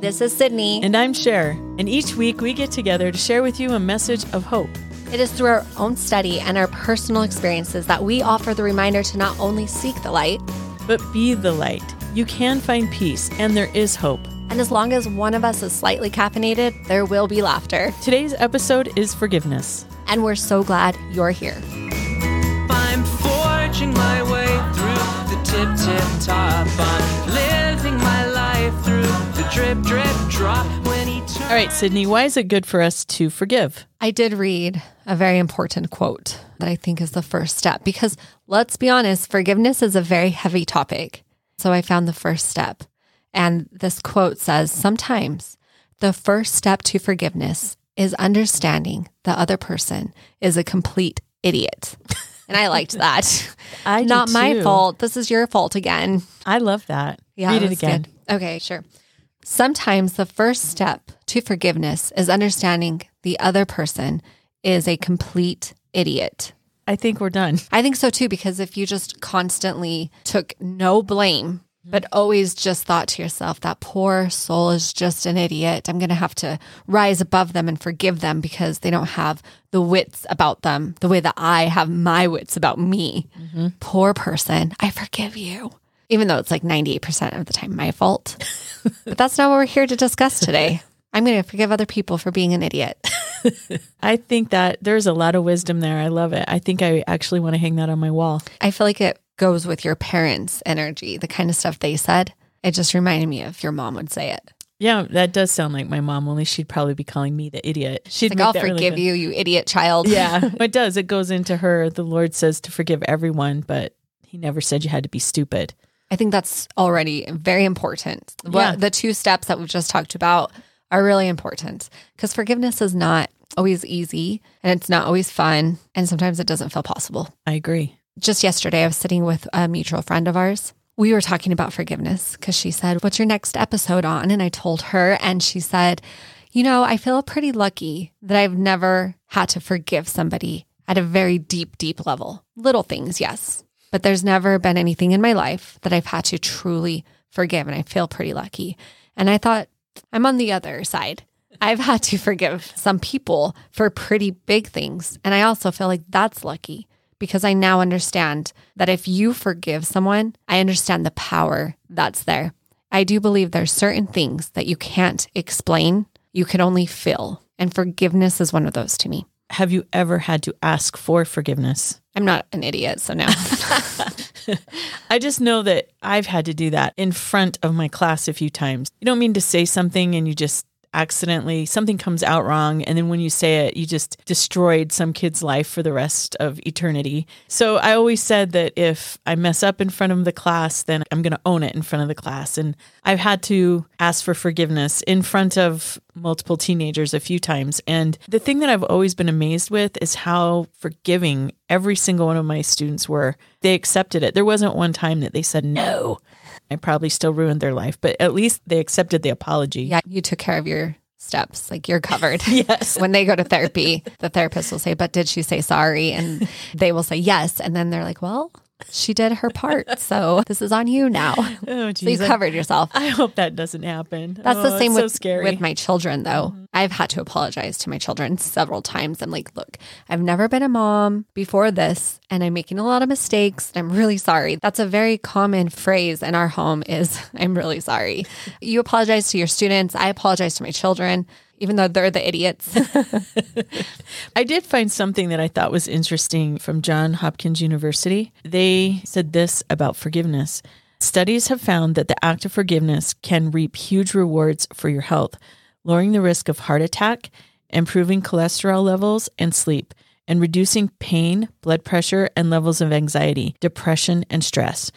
This is Cydni. And I'm Sher. And each week we get together to share with you a message of hope. It is through our own study and our personal experiences that we offer the reminder to not only seek the light, but be the light. You can find peace, and there is hope. And as long as one of us is slightly caffeinated, there will be laughter. Today's episode is forgiveness. And we're so glad you're here. I'm forging my way through the tip tip top. Through the drip drip drop. When he All right, Cydni, why is it good for us to forgive? I did read a very important quote that I think is the first step because let's be honest, forgiveness is a very heavy topic. So I found the first step. And this quote says Sometimes the first step to forgiveness is understanding the other person is a complete idiot. And I liked that. I Not my fault. This is your fault again. I love that. Yeah, Read that it again. good. Okay, sure. Sometimes the first step to forgiveness is understanding the other person is a complete idiot. I think we're done. I think so too, because if you just constantly took no blame, but always just thought to yourself, that poor soul is just an idiot. I'm going to have to rise above them and forgive them because they don't have the wits about them the way that I have my wits about me. Mm-hmm. Poor person, I forgive you. Even though it's like 98% of the time my fault. but that's not what we're here to discuss today. I'm going to forgive other people for being an idiot. I think that there's a lot of wisdom there. I love it. I think I actually want to hang that on my wall. I feel like it goes with your parents' energy, the kind of stuff they said. It just reminded me of your mom would say it. Yeah, that does sound like my mom, only she'd probably be calling me the idiot. She'd Like, I'll that really forgive you, you idiot child. Yeah, it does. It goes into her. The Lord says to forgive everyone, but he never said you had to be stupid. I think that's already very important. What, The two steps that we've just talked about are really important because forgiveness is not always easy and it's not always fun. And sometimes it doesn't feel possible. I agree. Just yesterday, I was sitting with a mutual friend of ours. We were talking about forgiveness because she said, What's your next episode on? And I told her, and she said, You know, I feel pretty lucky that I've never had to forgive somebody at a very deep, deep level. Little things, yes. But there's never been anything in my life that I've had to truly forgive. And I feel pretty lucky. And I thought, I'm on the other side. I've had to forgive some people for pretty big things. And I also feel like that's lucky because I now understand that if you forgive someone, I understand the power that's there. I do believe there's certain things that you can't explain, you can only feel. And forgiveness is one of those to me. Have you ever had to ask for forgiveness? I'm not an idiot, so no. I just know that I've had to do that in front of my class a few times. You don't mean to say something and you just accidentally, something comes out wrong. And then when you say it, you just destroyed some kid's life for the rest of eternity. So I always said that if I mess up in front of the class, then I'm going to own it in front of the class. And I've had to ask for forgiveness in front of multiple teenagers a few times. And the thing that I've always been amazed with is how forgiving every single one of my students were. They accepted it. There wasn't one time that they said no. I probably still ruined their life, but at least they accepted the apology. yeah, you took care of your steps. Like you're covered. Yes. when they go to therapy, the therapist will say, But did she say sorry? And they will say yes. And then they're like, Well, she did her part. So this is on you now. Oh, So you geez. Covered yourself. I hope that doesn't happen. That's the Oh, same with, so. Mm-hmm. with my children, though. I've had to apologize to my children several times. I'm like, look, I've never been a mom before this, and I'm making a lot of mistakes. And I'm really sorry. That's a very common phrase in our home is I'm really sorry. You apologize to your students. I apologize to my children, even though they're the idiots. I did find something that I thought was interesting from John Hopkins University. They said this about forgiveness. Studies have found that the act of forgiveness can reap huge rewards for your health, lowering the risk of heart attack, improving cholesterol levels and sleep, and reducing pain, blood pressure, and levels of anxiety, depression, and stress.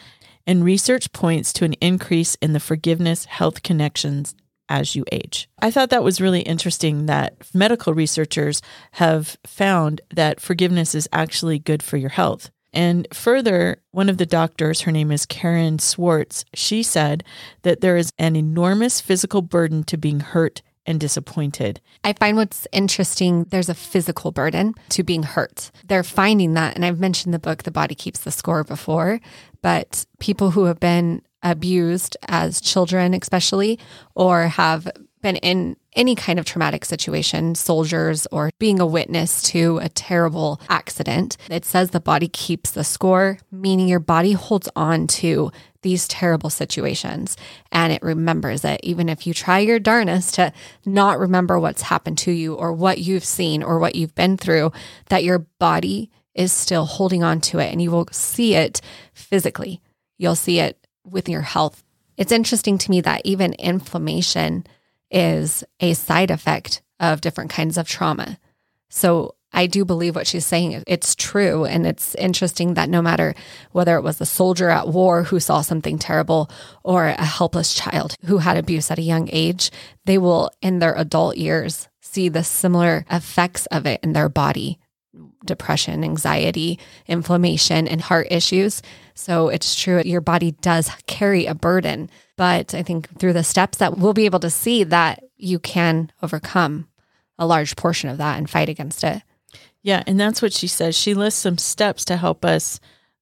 And research points to an increase in the forgiveness health connections as you age. I thought that was really interesting that medical researchers have found that forgiveness is actually good for your health. And further, one of the doctors, her name is Karen Swartz, she said that there is an enormous physical burden to being hurt and disappointed. I find what's interesting, there's a physical burden to being hurt. They're finding that, and I've mentioned the book, The Body Keeps the Score, before, but people who have been abused as children, especially, or have been in any kind of traumatic situation, soldiers, or being a witness to a terrible accident. It says the body keeps the score, meaning your body holds on to these terrible situations and it remembers it. Even if you try your darnest to not remember what's happened to you or what you've seen or what you've been through, that your body is still holding on to it and you will see it physically. You'll see it with your health. It's interesting to me that even inflammation is a side effect of different kinds of trauma. So I do believe what she's saying. It's true. And it's interesting that no matter whether it was a soldier at war who saw something terrible or a helpless child who had abuse at a young age, they will, in their adult years, see the similar effects of it in their body depression, anxiety, inflammation, and heart issues. So it's true, your body does carry a burden. But I think through the steps that we'll be able to see that you can overcome a large portion of that and fight against it. Yeah. And that's what she says. She lists some steps to help us,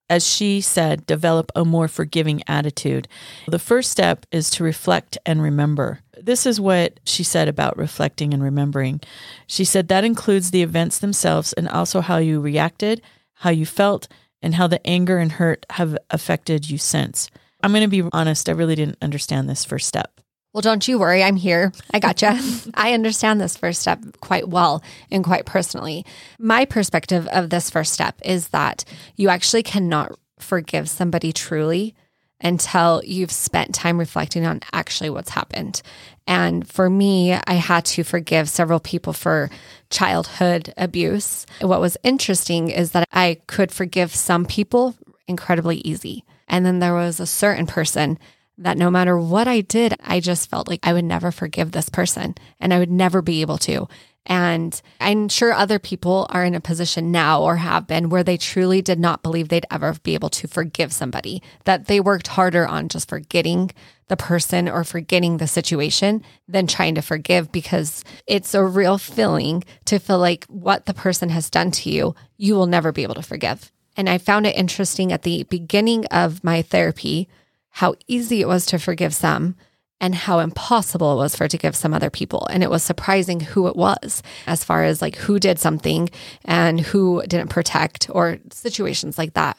as she said, develop a more forgiving attitude. The first step is to reflect and remember. This is what she said about reflecting and remembering. She said that includes the events themselves and also how you reacted, how you felt, and how the anger and hurt have affected you since. I'm going to be honest, I really didn't understand this first step. Well, don't you worry. I'm here. I gotcha. I understand this first step quite well and quite personally. My perspective of this first step is that you actually cannot forgive somebody truly until you've spent time reflecting on actually what's happened. And for me, I had to forgive several people for childhood abuse. What was interesting is that I could forgive some people incredibly easy. And then there was a certain person that no matter what I did, I just felt like I would never forgive this person and I would never be able to. And I'm sure other people are in a position now or have been where they truly did not believe they'd ever be able to forgive somebody, that they worked harder on just forgetting the person or forgetting the situation than trying to forgive because it's a real feeling to feel like what the person has done to you, you will never be able to forgive. And I found it interesting at the beginning of my therapy how easy it was to forgive some and how impossible it was for to give some other people. And it was surprising who it was as far as like who did something and who didn't protect or situations like that.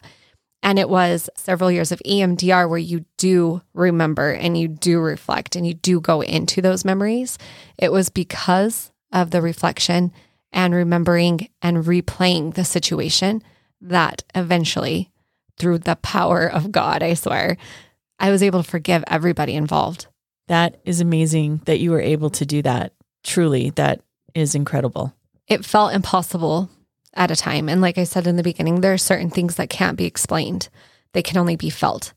And it was several years of EMDR where you do remember and you do reflect and you do go into those memories. It was because of the reflection and remembering and replaying the situation that eventually, through the power of God, I swear, I was able to forgive everybody involved. That is amazing that you were able to do that. Truly, that is incredible. It felt impossible at a time. And like I said in the beginning, there are certain things that can't be explained, they can only be felt.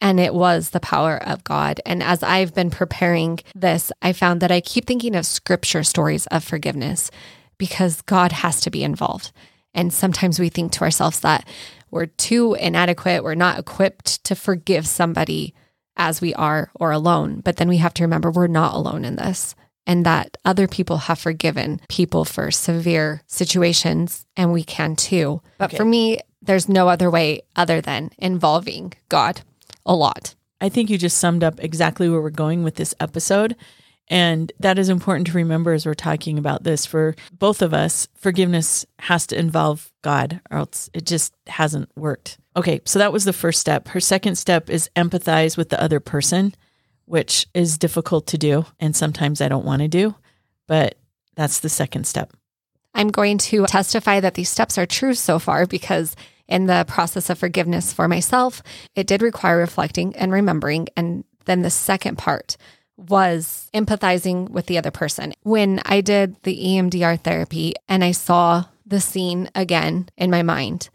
And it was the power of God. And as I've been preparing this, I found that I keep thinking of scripture stories of forgiveness because God has to be involved. And sometimes we think to ourselves that we're too inadequate, we're not equipped to forgive somebody as we are or alone. But then we have to remember we're not alone in this and that other people have forgiven people for severe situations and we can too. But Okay. for me, there's no other way other than involving God a lot. I think you just summed up exactly where we're going with this episode. And that is important to remember as we're talking about this. For both of us, forgiveness has to involve God, or else it just hasn't worked. Okay, so that was the first step. Her second step is empathize with the other person, which is difficult to do. And sometimes I don't want to do, but that's the second step. I'm going to testify that these steps are true so far because in the process of forgiveness for myself, it did require reflecting and remembering. And then the second part was empathizing with the other person. When I did the EMDR therapy and I saw the scene again in my mind,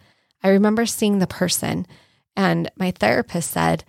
I remember seeing the person and my therapist said,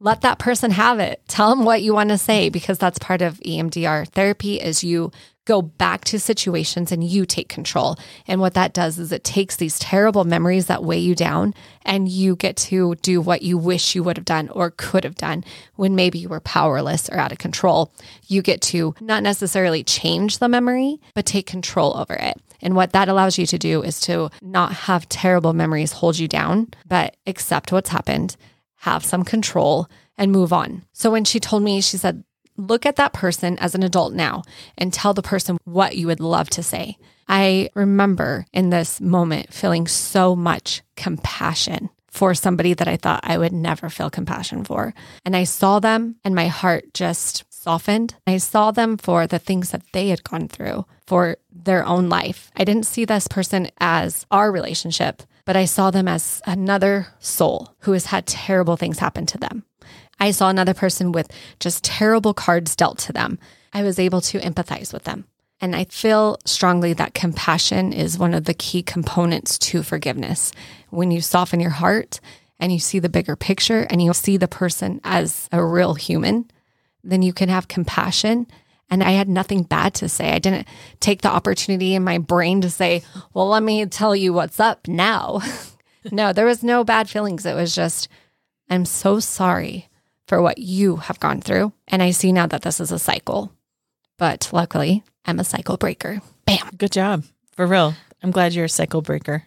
let that person have it. Tell them what you want to say because that's part of EMDR therapy is you go back to situations and you take control. And what that does is it takes these terrible memories that weigh you down and you get to do what you wish you would have done or could have done when maybe you were powerless or out of control. You get to not necessarily change the memory, but take control over it. And what that allows you to do is to not have terrible memories hold you down, but accept what's happened, have some control, and move on. So when she told me, she said, look at that person as an adult now and tell the person what you would love to say. I remember in this moment feeling so much compassion for somebody that I thought I would never feel compassion for. And I saw them and my heart just softened. I saw them for the things that they had gone through for their own life. I didn't see this person as our relationship, but I saw them as another soul who has had terrible things happen to them. I saw another person with just terrible cards dealt to them. I was able to empathize with them. And I feel strongly that compassion is one of the key components to forgiveness. When you soften your heart and you see the bigger picture and you see the person as a real human, then you can have compassion. And I had nothing bad to say. I didn't take the opportunity in my brain to say, well, let me tell you what's up now. no, there was no bad feelings. It was just, I'm so sorry for what you have gone through. And I see now that this is a cycle. But luckily, I'm a cycle breaker. Bam. Good job. For real. I'm glad you're a cycle breaker.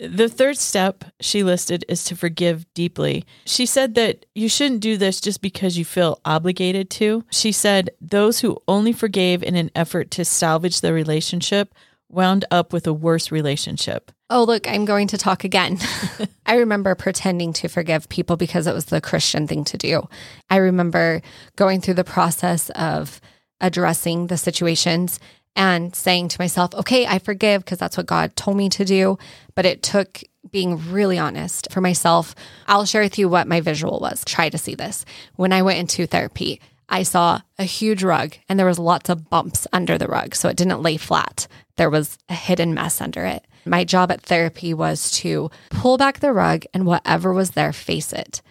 The third step she listed is to forgive deeply. She said that you shouldn't do this just because you feel obligated to. She said those who only forgave in an effort to salvage the relationship wound up with a worse relationship. Oh, look, I'm going to talk again. I remember pretending to forgive people because it was the Christian thing to do. I remember going through the process of addressing the situations and saying to myself, okay, I forgive because that's what God told me to do. But it took being really honest for myself. I'll share with you what my visual was. Try to see this. When I went into therapy, I saw a huge rug and there was lots of bumps under the rug. So it didn't lay flat. There was a hidden mess under it. My job at therapy was to pull back the rug and whatever was there, face it.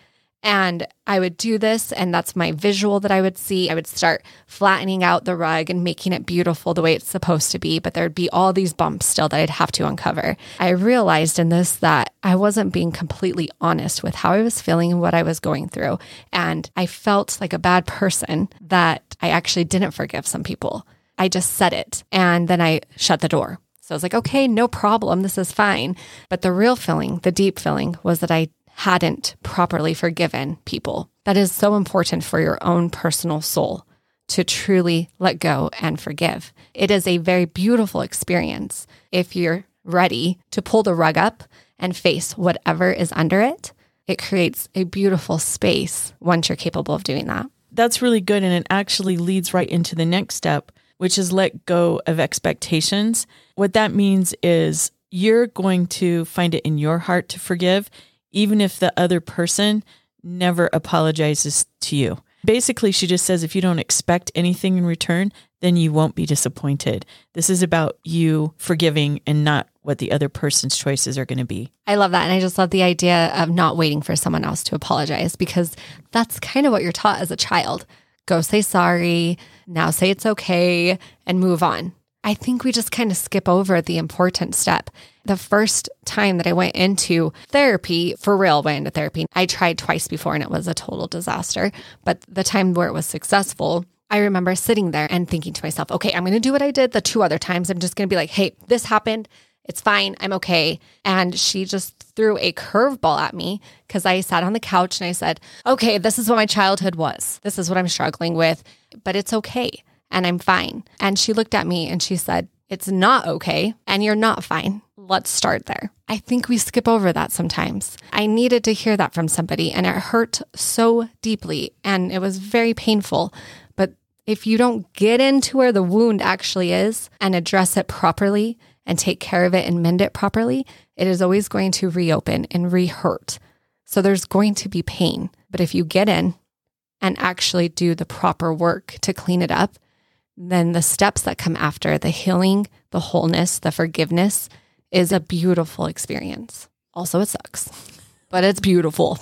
And I would do this, and that's my visual that I would see. I would start flattening out the rug and making it beautiful the way it's supposed to be, but there'd be all these bumps still that I'd have to uncover. I realized in this that I wasn't being completely honest with how I was feeling and what I was going through. And I felt like a bad person that I actually didn't forgive some people. I just said it, and then I shut the door. So I was like, okay, no problem. This is fine. But the real feeling, the deep feeling, was that I hadn't properly forgiven people. That is so important for your own personal soul to truly let go and forgive. It is a very beautiful experience if you're ready to pull the rug up and face whatever is under it. It creates a beautiful space once you're capable of doing that. That's really good. And it actually leads right into the next step, which is let go of expectations. What that means is you're going to find it in your heart to forgive even if the other person never apologizes to you. Basically, she just says if you don't expect anything in return, then you won't be disappointed. This is about you forgiving and not what the other person's choices are going to be. I love that. And I just love the idea of not waiting for someone else to apologize because that's kind of what you're taught as a child. Go say sorry, now say it's okay, and move on. I think we just kind of skip over the important step. The first time that I went into therapy, for real, went into therapy, I tried twice before and it was a total disaster. But the time where it was successful, I remember sitting there and thinking to myself, okay, I'm going to do what I did the two other times. I'm just going to be like, hey, this happened. It's fine. I'm okay. And she just threw a curveball at me because I sat on the couch and I said, okay, this is what my childhood was. This is what I'm struggling with, but it's okay and I'm fine. And she looked at me and she said, It's not okay and you're not fine. Let's start there. I think we skip over that sometimes. I needed to hear that from somebody and it hurt so deeply and it was very painful. But if you don't get into where the wound actually is and address it properly and take care of it and mend it properly, it is always going to reopen and re hurt. So there's going to be pain. But if you get in and actually do the proper work to clean it up, then the steps that come after the healing, the wholeness, the forgiveness is a beautiful experience. Also, it sucks, but it's beautiful.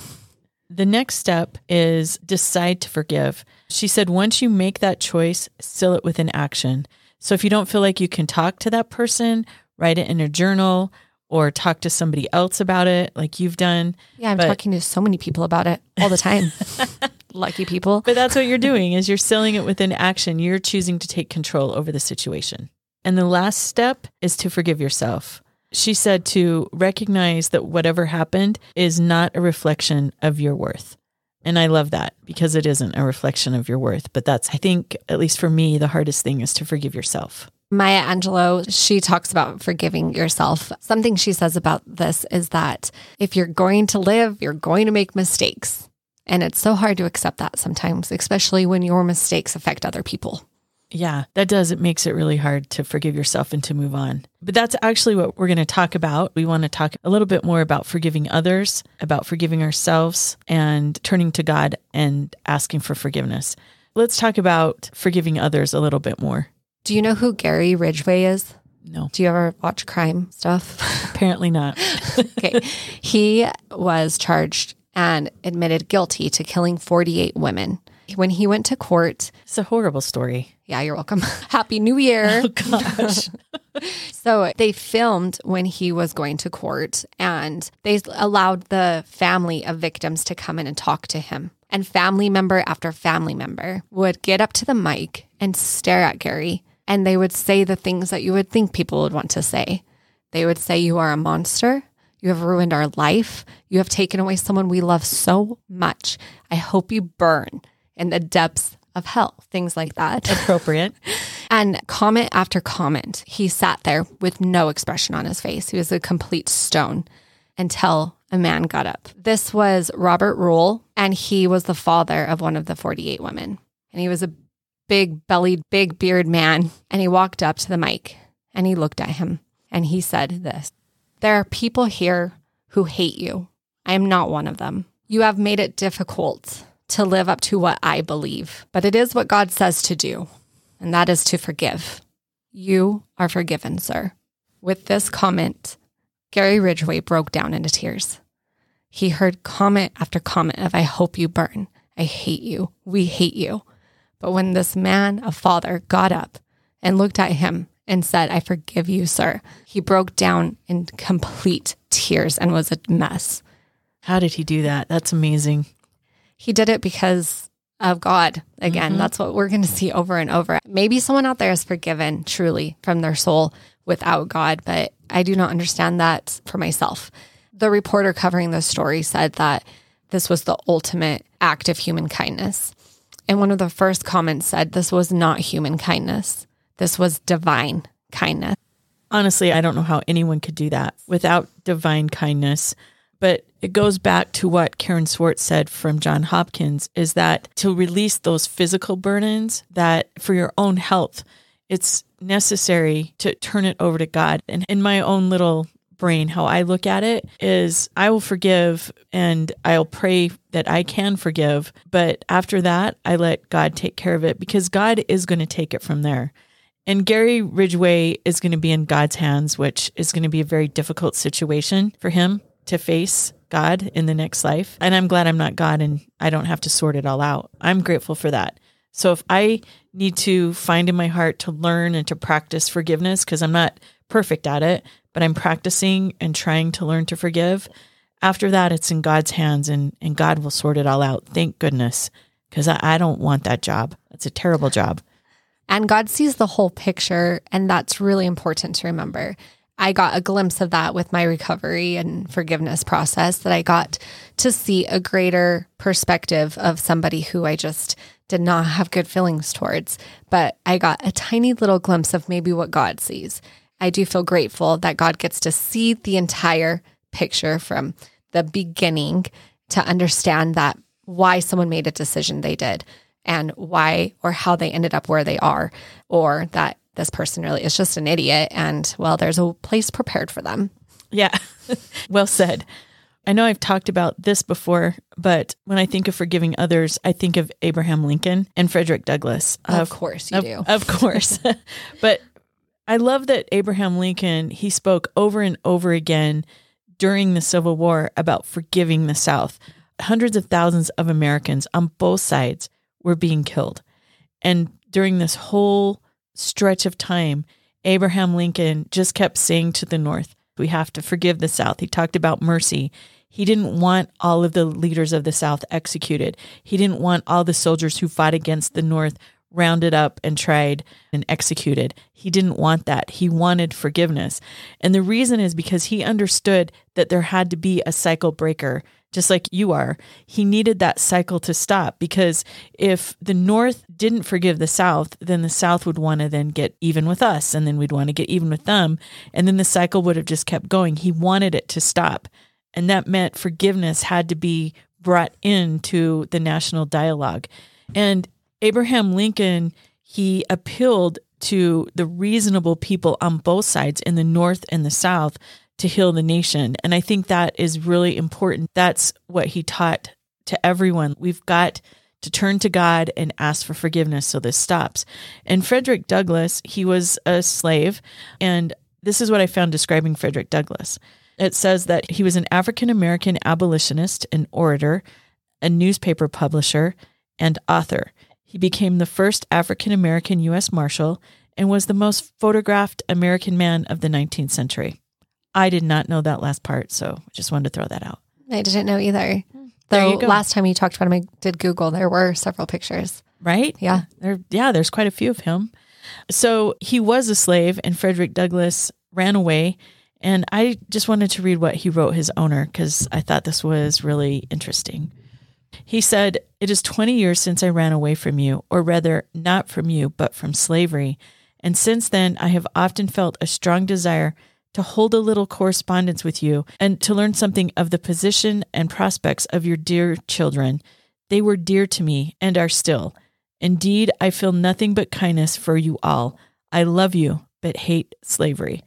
The next step is decide to forgive. She said, once you make that choice, seal it with an action. So if you don't feel like you can talk to that person, write it in a journal or talk to somebody else about it, like you've done. Yeah, I'm but- talking to so many people about it all the time. lucky people. But that's what you're doing is you're selling it within action. You're choosing to take control over the situation. And the last step is to forgive yourself. She said to recognize that whatever happened is not a reflection of your worth. And I love that because it isn't a reflection of your worth. But that's, I think, at least for me, the hardest thing is to forgive yourself. Maya Angelou, she talks about forgiving yourself. Something she says about this is that if you're going to live, you're going to make mistakes. And it's so hard to accept that sometimes, especially when your mistakes affect other people. Yeah, that does. It makes it really hard to forgive yourself and to move on. But that's actually what we're going to talk about. We want to talk a little bit more about forgiving others, about forgiving ourselves, and turning to God and asking for forgiveness. Let's talk about forgiving others a little bit more. Do you know who Gary Ridgway is? No, Do you ever watch crime stuff? apparently not. okay. He was charged and admitted guilty to killing 48 women. When he went to court, It's a horrible story. Yeah, you're welcome. Happy New Year. Oh, gosh. So they filmed when he was going to court and they allowed the family of victims to come in and talk to him. And family member after family member would get up to the mic and stare at Gary and they would say the things that you would think people would want to say. They would say, You are a monster. You have ruined our life. You have taken away someone we love so much. I hope you burn in the depths of hell. Things like that. Appropriate. And comment after comment, he sat there with no expression on his face. He was a complete stone until a man got up. This was Robert Rule, and he was the father of one of the 48 women. And he was a big bellied, big beard man. And he walked up to the mic and he looked at him and he said this There are people here who hate you. I am not one of them. You have made it difficult to live up to what I believe, but it is what God says to do and that is to forgive. You are forgiven, sir. With this comment, Gary Ridgway broke down into tears. He heard comment after comment of, I hope you burn. I hate you. We hate you. But when this man, a father, got up and looked at him and said, I forgive you, sir, he broke down in complete tears and was a mess. How did he do that? That's amazing. He did it because of God. Again, mm-hmm. that's what we're going to see over and over. Maybe someone out there is forgiven truly from their soul without God, but I do not understand that for myself. The reporter covering the story said that this was the ultimate act of human kindness. And one of the first comments said this was not human kindness, this was divine kindness. Honestly, I don't know how anyone could do that without divine kindness. But it goes back to what Karen Swartz said from John Hopkins is that to release those physical burdens, that for your own health, it's necessary to turn it over to God. And in my own little brain, how I look at it is I will forgive and I'll pray that I can forgive. But after that, I let God take care of it because God is going to take it from there. And Gary Ridgway is going to be in God's hands, which is going to be a very difficult situation for him to face God in the next life. And I'm glad I'm not God and I don't have to sort it all out. I'm grateful for that. So if I need to find in my heart to learn and to practice forgiveness, because I'm not perfect at it, but I'm practicing and trying to learn to forgive, after that, it's in God's hands and, and God will sort it all out. Thank goodness, because I, I don't want that job. It's a terrible job. And God sees the whole picture. And that's really important to remember. I got a glimpse of that with my recovery and forgiveness process, that I got to see a greater perspective of somebody who I just did not have good feelings towards. But I got a tiny little glimpse of maybe what God sees. I do feel grateful that God gets to see the entire picture from the beginning to understand that why someone made a decision they did and why or how they ended up where they are, or that this person really is just an idiot and well, there's a place prepared for them. Yeah, well said. I know I've talked about this before, but when I think of forgiving others, I think of Abraham Lincoln and Frederick Douglass. Of course you of, do. Of course. but I love that Abraham Lincoln, he spoke over and over again during the Civil War about forgiving the South. Hundreds of thousands of Americans on both sides were being killed. And during this whole stretch of time, Abraham Lincoln just kept saying to the North, we have to forgive the South. He talked about mercy. He didn't want all of the leaders of the South executed. He didn't want all the soldiers who fought against the North rounded up and tried and executed. He didn't want that. He wanted forgiveness. And the reason is because he understood that there had to be a cycle breaker, just like you are. He needed that cycle to stop because if the North didn't forgive the South, then the South would want to then get even with us and then we'd want to get even with them. And then the cycle would have just kept going. He wanted it to stop. And that meant forgiveness had to be brought into the national dialogue. And Abraham Lincoln, he appealed to the reasonable people on both sides in the North and the South to heal the nation. And I think that is really important. That's what he taught to everyone. We've got to turn to God and ask for forgiveness so this stops. And Frederick Douglass, he was a slave. And this is what I found describing Frederick Douglass. It says that he was an African American abolitionist, an orator, a newspaper publisher, and author. He became the first African American U.S. Marshal and was the most photographed American man of the 19th century. I did not know that last part, so I just wanted to throw that out. I didn't know either. Hmm. There Though last time you talked about him, I did Google. There were several pictures. Right? Yeah. There, yeah, there's quite a few of him. So he was a slave, and Frederick Douglass ran away. And I just wanted to read what he wrote his owner because I thought this was really interesting. He said, It is 20 years since I ran away from you, or rather, not from you, but from slavery. And since then, I have often felt a strong desire to hold a little correspondence with you and to learn something of the position and prospects of your dear children. They were dear to me and are still. Indeed, I feel nothing but kindness for you all. I love you, but hate slavery.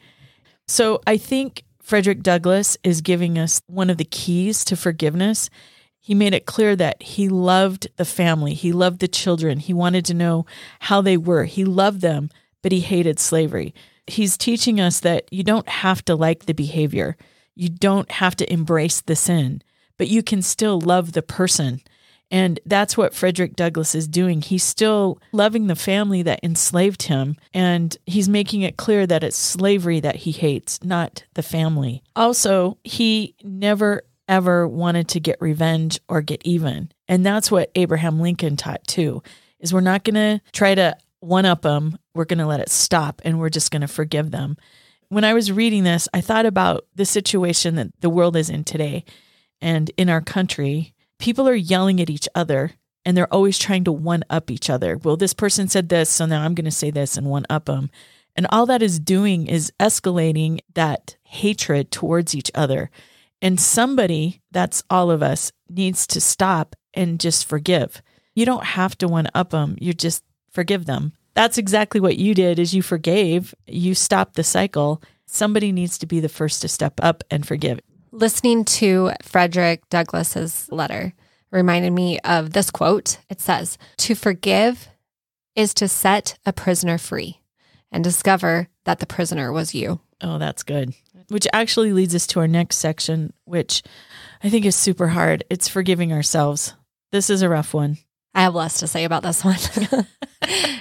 So I think Frederick Douglass is giving us one of the keys to forgiveness. He made it clear that he loved the family, he loved the children, he wanted to know how they were. He loved them, but he hated slavery. He's teaching us that you don't have to like the behavior, you don't have to embrace the sin, but you can still love the person. And that's what Frederick Douglass is doing. He's still loving the family that enslaved him, and he's making it clear that it's slavery that he hates, not the family. Also, he never ever wanted to get revenge or get even. And that's what Abraham Lincoln taught too. Is we're not going to try to one up them. We're going to let it stop and we're just going to forgive them. When I was reading this, I thought about the situation that the world is in today and in our country. People are yelling at each other and they're always trying to one up each other. Well, this person said this, so now I'm going to say this and one up them. And all that is doing is escalating that hatred towards each other. And somebody, that's all of us, needs to stop and just forgive. You don't have to one up them. You just forgive them. That's exactly what you did is you forgave. You stopped the cycle. Somebody needs to be the first to step up and forgive. Listening to Frederick Douglass's letter reminded me of this quote. It says, To forgive is to set a prisoner free and discover that the prisoner was you. Oh, that's good. Which actually leads us to our next section, which I think is super hard. It's forgiving ourselves. This is a rough one. I have less to say about this one.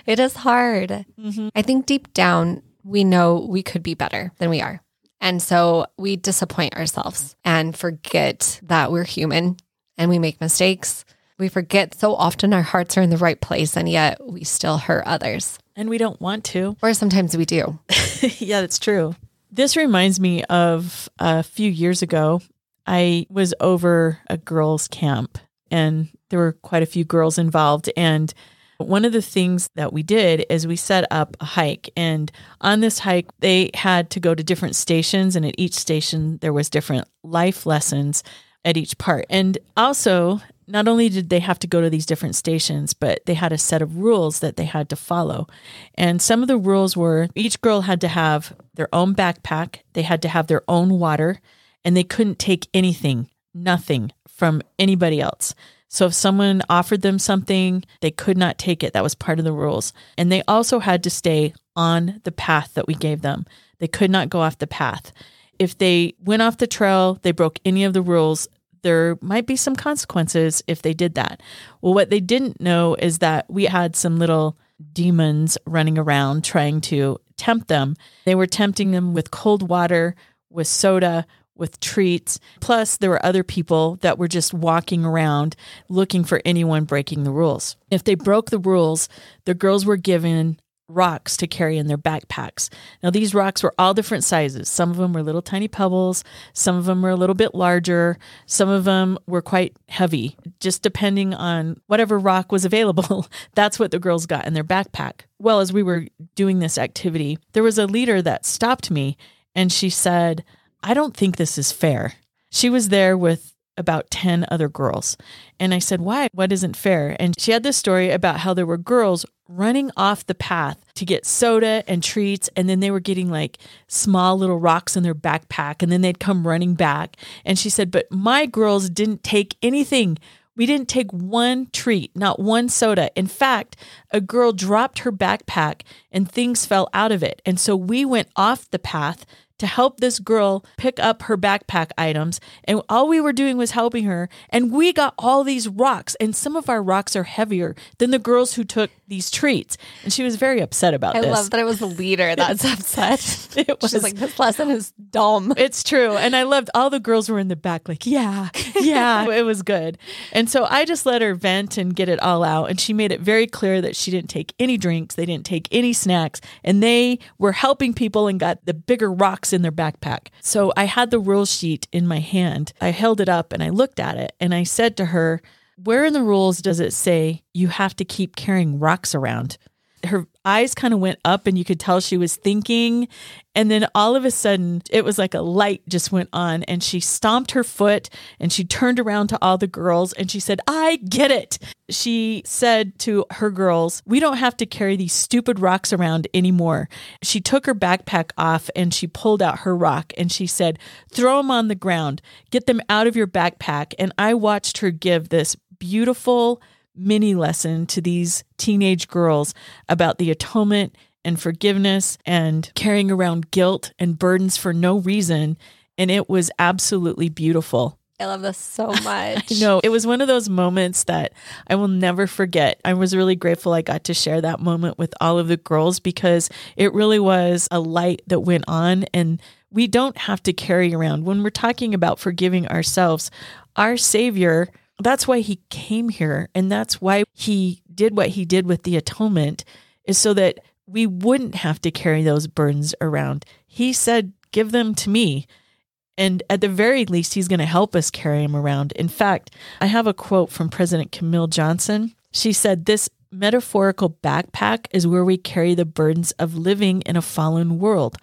it is hard. Mm-hmm. I think deep down, we know we could be better than we are. And so we disappoint ourselves and forget that we're human and we make mistakes. We forget so often our hearts are in the right place and yet we still hurt others. And we don't want to. Or sometimes we do. yeah, that's true. This reminds me of a few years ago. I was over a girls' camp and there were quite a few girls involved. And one of the things that we did is we set up a hike. And on this hike, they had to go to different stations. And at each station, there was different life lessons at each part. And also, not only did they have to go to these different stations, but they had a set of rules that they had to follow. And some of the rules were each girl had to have their own backpack, they had to have their own water, and they couldn't take anything, nothing from anybody else. So if someone offered them something, they could not take it. That was part of the rules. And they also had to stay on the path that we gave them. They could not go off the path. If they went off the trail, they broke any of the rules, there might be some consequences if they did that. Well, what they didn't know is that we had some little demons running around trying to tempt them. They were tempting them with cold water, with soda, with treats. Plus, there were other people that were just walking around looking for anyone breaking the rules. If they broke the rules, the girls were given rocks to carry in their backpacks. Now, these rocks were all different sizes. Some of them were little tiny pebbles, some of them were a little bit larger, some of them were quite heavy, just depending on whatever rock was available. That's what the girls got in their backpack. Well, as we were doing this activity, there was a leader that stopped me and she said, I don't think this is fair. She was there with about 10 other girls. And I said, Why? What isn't fair? And she had this story about how there were girls running off the path to get soda and treats. And then they were getting like small little rocks in their backpack. And then they'd come running back. And she said, But my girls didn't take anything. We didn't take one treat, not one soda. In fact, a girl dropped her backpack and things fell out of it. And so we went off the path to help this girl pick up her backpack items. And all we were doing was helping her. And we got all these rocks. And some of our rocks are heavier than the girls who took these treats. And she was very upset about I this. I love that it was the leader that's upset. It was She's like, this lesson is dumb. It's true. And I loved all the girls were in the back, like, yeah, yeah, it was good. And so I just let her vent and get it all out. And she made it very clear that she didn't take any drinks, they didn't take any snacks, and they were helping people and got the bigger rocks in their backpack. So I had the rule sheet in my hand. I held it up and I looked at it and I said to her, Where in the rules does it say you have to keep carrying rocks around? her eyes kind of went up and you could tell she was thinking. And then all of a sudden, it was like a light just went on and she stomped her foot and she turned around to all the girls and she said, I get it. She said to her girls, We don't have to carry these stupid rocks around anymore. She took her backpack off and she pulled out her rock and she said, Throw them on the ground, get them out of your backpack. And I watched her give this beautiful, mini lesson to these teenage girls about the atonement and forgiveness and carrying around guilt and burdens for no reason. And it was absolutely beautiful. I love this so much. Know, it was one of those moments that I will never forget. I was really grateful I got to share that moment with all of the girls because it really was a light that went on. And we don't have to carry around when we're talking about forgiving ourselves. Our Savior that's why he came here. And that's why he did what he did with the atonement, is so that we wouldn't have to carry those burdens around. He said, Give them to me. And at the very least, he's going to help us carry them around. In fact, I have a quote from President Camille Johnson. She said, This metaphorical backpack is where we carry the burdens of living in a fallen world.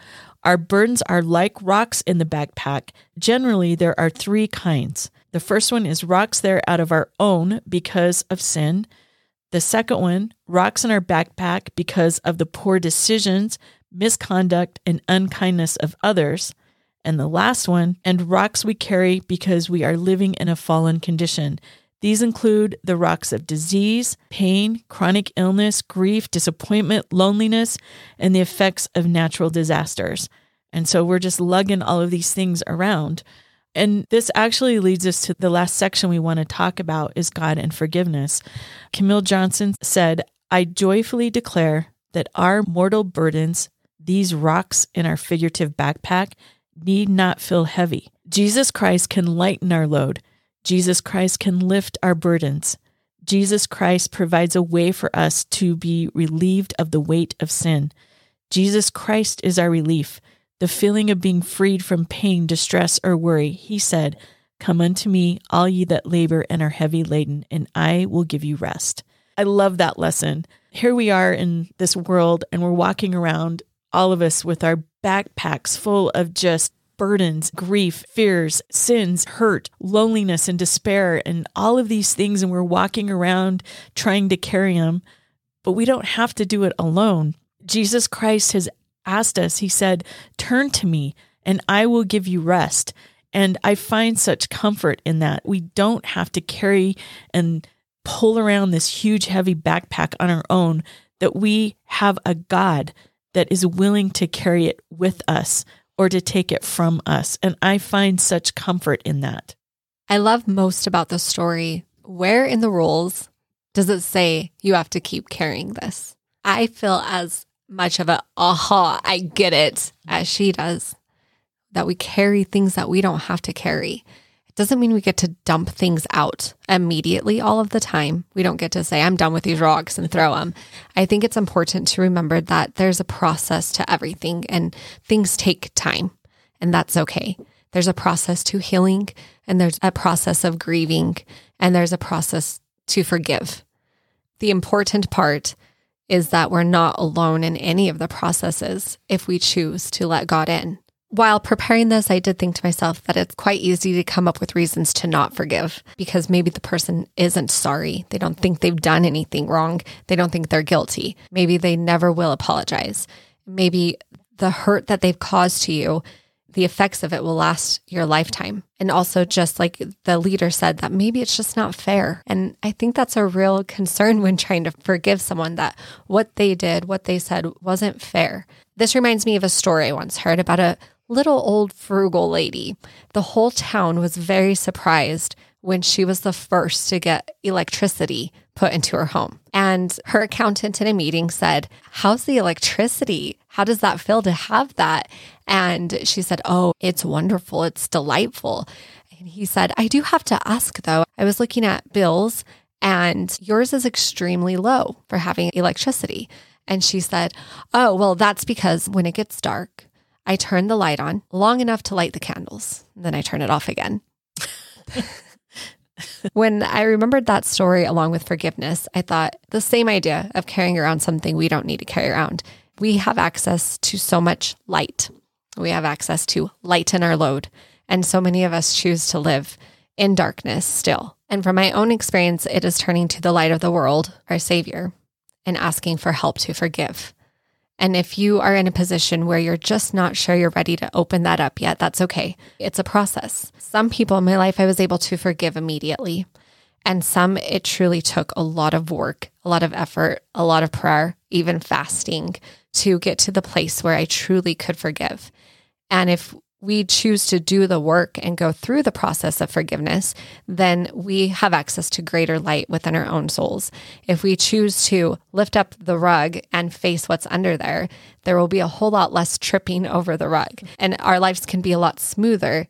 Our burdens are like rocks in the backpack. Generally, there are three kinds the first one is rocks there out of our own because of sin. The second one, rocks in our backpack because of the poor decisions, misconduct, and unkindness of others. And the last one, and rocks we carry because we are living in a fallen condition. These include the rocks of disease, pain, chronic illness, grief, disappointment, loneliness, and the effects of natural disasters. And so we're just lugging all of these things around. And this actually leads us to the last section we want to talk about is God and forgiveness. Camille Johnson said, I joyfully declare that our mortal burdens, these rocks in our figurative backpack, need not feel heavy. Jesus Christ can lighten our load. Jesus Christ can lift our burdens. Jesus Christ provides a way for us to be relieved of the weight of sin. Jesus Christ is our relief the feeling of being freed from pain, distress, or worry, he said, Come unto me, all ye that labor and are heavy laden, and I will give you rest. I love that lesson. Here we are in this world, and we're walking around, all of us, with our backpacks full of just burdens, grief, fears, sins, hurt, loneliness, and despair, and all of these things. And we're walking around trying to carry them, but we don't have to do it alone. Jesus Christ has asked us, he said, Turn to me and I will give you rest. And I find such comfort in that. We don't have to carry and pull around this huge, heavy backpack on our own, that we have a God that is willing to carry it with us or to take it from us. And I find such comfort in that. I love most about the story where in the rules does it say you have to keep carrying this? I feel as much of a aha, I get it as she does. that we carry things that we don't have to carry. It doesn't mean we get to dump things out immediately all of the time. We don't get to say, I'm done with these rocks and throw them. I think it's important to remember that there's a process to everything and things take time, and that's okay. There's a process to healing, and there's a process of grieving, and there's a process to forgive. The important part is that we're not alone in any of the processes if we choose to let God in. While preparing this, I did think to myself that it's quite easy to come up with reasons to not forgive because maybe the person isn't sorry. They don't think they've done anything wrong. They don't think they're guilty. Maybe they never will apologize. Maybe the hurt that they've caused to you, the effects of it will last your lifetime. And also, just like the leader said, that maybe it's just not fair. And I think that's a real concern when trying to forgive someone that what they did, what they said wasn't fair. This reminds me of a story I once heard about a little old frugal lady. The whole town was very surprised when she was the first to get electricity put into her home. And her accountant in a meeting said, How's the electricity? How does that feel to have that? And she said, Oh, it's wonderful. It's delightful. And he said, I do have to ask though. I was looking at bills and yours is extremely low for having electricity. And she said, Oh, well, that's because when it gets dark, I turn the light on long enough to light the candles. Then I turn it off again. when I remembered that story along with forgiveness, I thought the same idea of carrying around something we don't need to carry around. We have access to so much light. We have access to lighten our load. And so many of us choose to live in darkness still. And from my own experience, it is turning to the light of the world, our Savior, and asking for help to forgive. And if you are in a position where you're just not sure you're ready to open that up yet, that's okay. It's a process. Some people in my life I was able to forgive immediately. And some it truly took a lot of work, a lot of effort, a lot of prayer, even fasting to get to the place where I truly could forgive. And if we choose to do the work and go through the process of forgiveness, then we have access to greater light within our own souls. If we choose to lift up the rug and face what's under there, there will be a whole lot less tripping over the rug, and our lives can be a lot smoother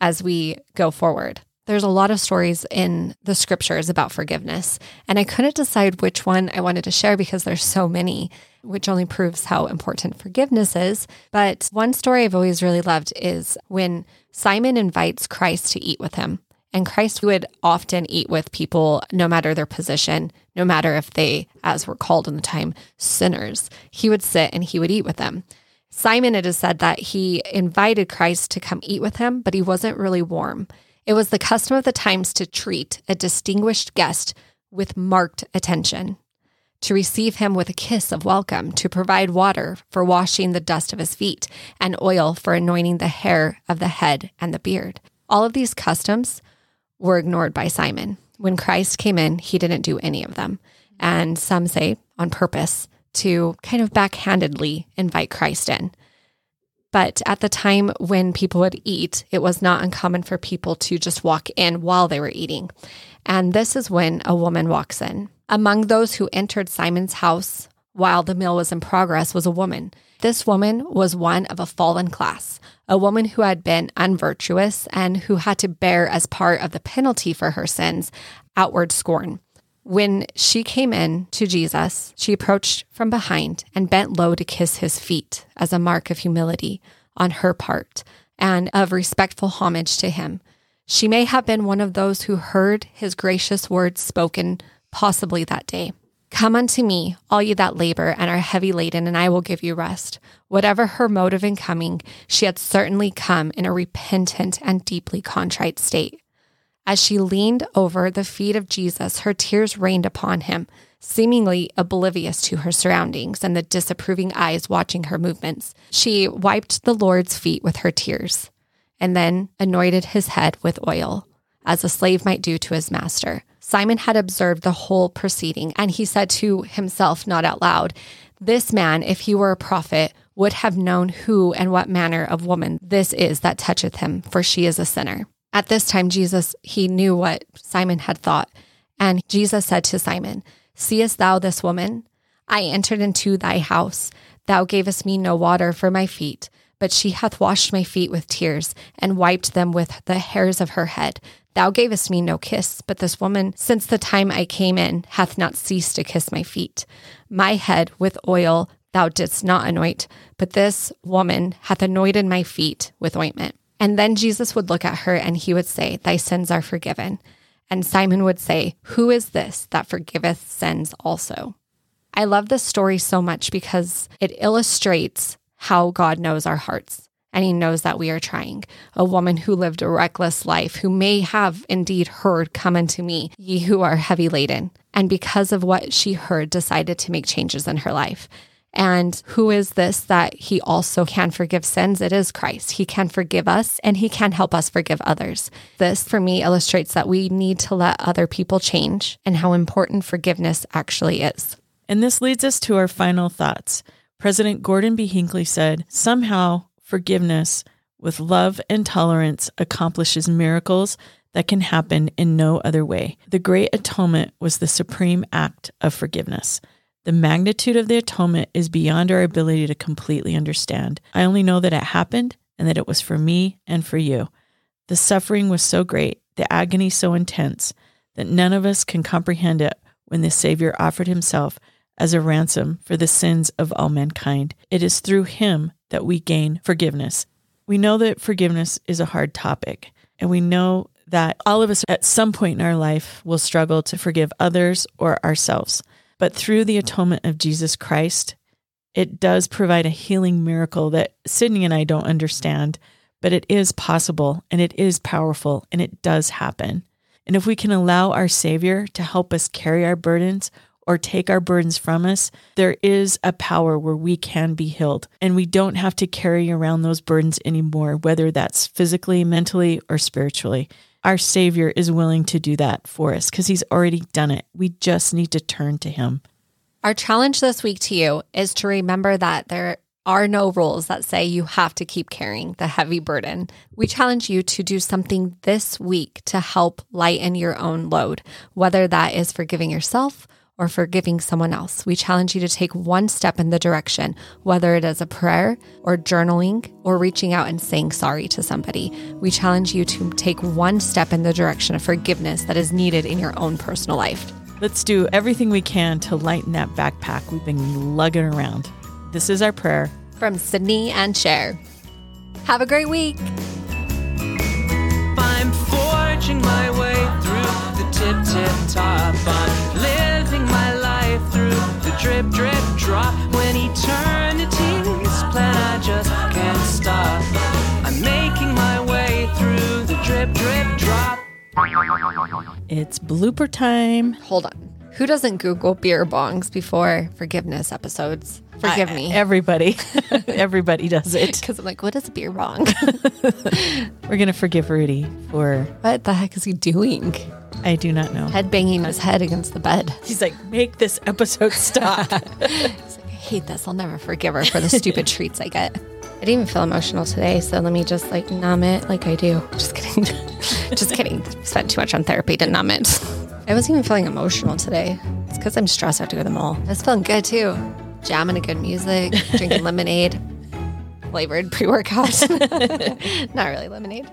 as we go forward. There's a lot of stories in the scriptures about forgiveness, and I couldn't decide which one I wanted to share because there's so many, which only proves how important forgiveness is. But one story I've always really loved is when Simon invites Christ to eat with him. And Christ would often eat with people, no matter their position, no matter if they, as were called in the time, sinners. He would sit and he would eat with them. Simon, it is said that he invited Christ to come eat with him, but he wasn't really warm. It was the custom of the times to treat a distinguished guest with marked attention, to receive him with a kiss of welcome, to provide water for washing the dust of his feet, and oil for anointing the hair of the head and the beard. All of these customs were ignored by Simon. When Christ came in, he didn't do any of them. And some say on purpose to kind of backhandedly invite Christ in. But at the time when people would eat, it was not uncommon for people to just walk in while they were eating. And this is when a woman walks in. Among those who entered Simon's house while the meal was in progress was a woman. This woman was one of a fallen class, a woman who had been unvirtuous and who had to bear as part of the penalty for her sins outward scorn. When she came in to Jesus, she approached from behind and bent low to kiss his feet as a mark of humility on her part and of respectful homage to him. She may have been one of those who heard his gracious words spoken, possibly that day. Come unto me, all ye that labor and are heavy laden, and I will give you rest. Whatever her motive in coming, she had certainly come in a repentant and deeply contrite state. As she leaned over the feet of Jesus, her tears rained upon him, seemingly oblivious to her surroundings and the disapproving eyes watching her movements. She wiped the Lord's feet with her tears and then anointed his head with oil, as a slave might do to his master. Simon had observed the whole proceeding, and he said to himself, not out loud, This man, if he were a prophet, would have known who and what manner of woman this is that toucheth him, for she is a sinner. At this time, Jesus, he knew what Simon had thought. And Jesus said to Simon, Seest thou this woman? I entered into thy house. Thou gavest me no water for my feet, but she hath washed my feet with tears and wiped them with the hairs of her head. Thou gavest me no kiss, but this woman, since the time I came in, hath not ceased to kiss my feet. My head with oil thou didst not anoint, but this woman hath anointed my feet with ointment. And then Jesus would look at her and he would say, Thy sins are forgiven. And Simon would say, Who is this that forgiveth sins also? I love this story so much because it illustrates how God knows our hearts and he knows that we are trying. A woman who lived a reckless life, who may have indeed heard, Come unto me, ye who are heavy laden. And because of what she heard, decided to make changes in her life. And who is this that he also can forgive sins? It is Christ. He can forgive us and he can help us forgive others. This, for me, illustrates that we need to let other people change and how important forgiveness actually is. And this leads us to our final thoughts. President Gordon B. Hinckley said, Somehow, forgiveness with love and tolerance accomplishes miracles that can happen in no other way. The Great Atonement was the supreme act of forgiveness. The magnitude of the atonement is beyond our ability to completely understand. I only know that it happened and that it was for me and for you. The suffering was so great, the agony so intense, that none of us can comprehend it when the Savior offered himself as a ransom for the sins of all mankind. It is through him that we gain forgiveness. We know that forgiveness is a hard topic, and we know that all of us at some point in our life will struggle to forgive others or ourselves. But through the atonement of Jesus Christ, it does provide a healing miracle that Cydni and I don't understand, but it is possible and it is powerful and it does happen. And if we can allow our Savior to help us carry our burdens or take our burdens from us, there is a power where we can be healed. And we don't have to carry around those burdens anymore, whether that's physically, mentally, or spiritually our Savior is willing to do that for us because He's already done it. We just need to turn to Him. Our challenge this week to you is to remember that there are no rules that say you have to keep carrying the heavy burden. We challenge you to do something this week to help lighten your own load, whether that is forgiving yourself or forgiving someone else. We challenge you to take one step in the direction, whether it is a prayer or journaling or reaching out and saying sorry to somebody. We challenge you to take one step in the direction of forgiveness that is needed in your own personal life. Let's do everything we can to lighten that backpack we've been lugging around. This is our prayer. From Cydni and Sher. Have a great week. I'm forging my way through the tip tip top. I'm drip drip drop. When eternity's plan, I just can't stop. I'm making my way through the drip drip drop. It's blooper time. Hold on. Who doesn't Google beer bongs before forgiveness episodes? Forgive I- me. Everybody, everybody does it. Because I'm like, what is beer wrong? We're going to forgive Rudy for, what the heck is he doing? I do not know. Head banging his head against the bed. He's like, make this episode stop. He's like, I hate this. I'll never forgive her for the stupid treats I get. I didn't even feel emotional today, so let me just like numb it like I do. Just kidding. just kidding. Spent too much on therapy to numb it. I wasn't even feeling emotional today. It's because I'm stressed out to go to the mall. I was feeling good too. Jamming to good music, drinking lemonade, flavored pre workout. Not really lemonade.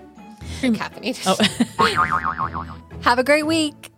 Hmm. Caffeinated. Oh. Have a great week.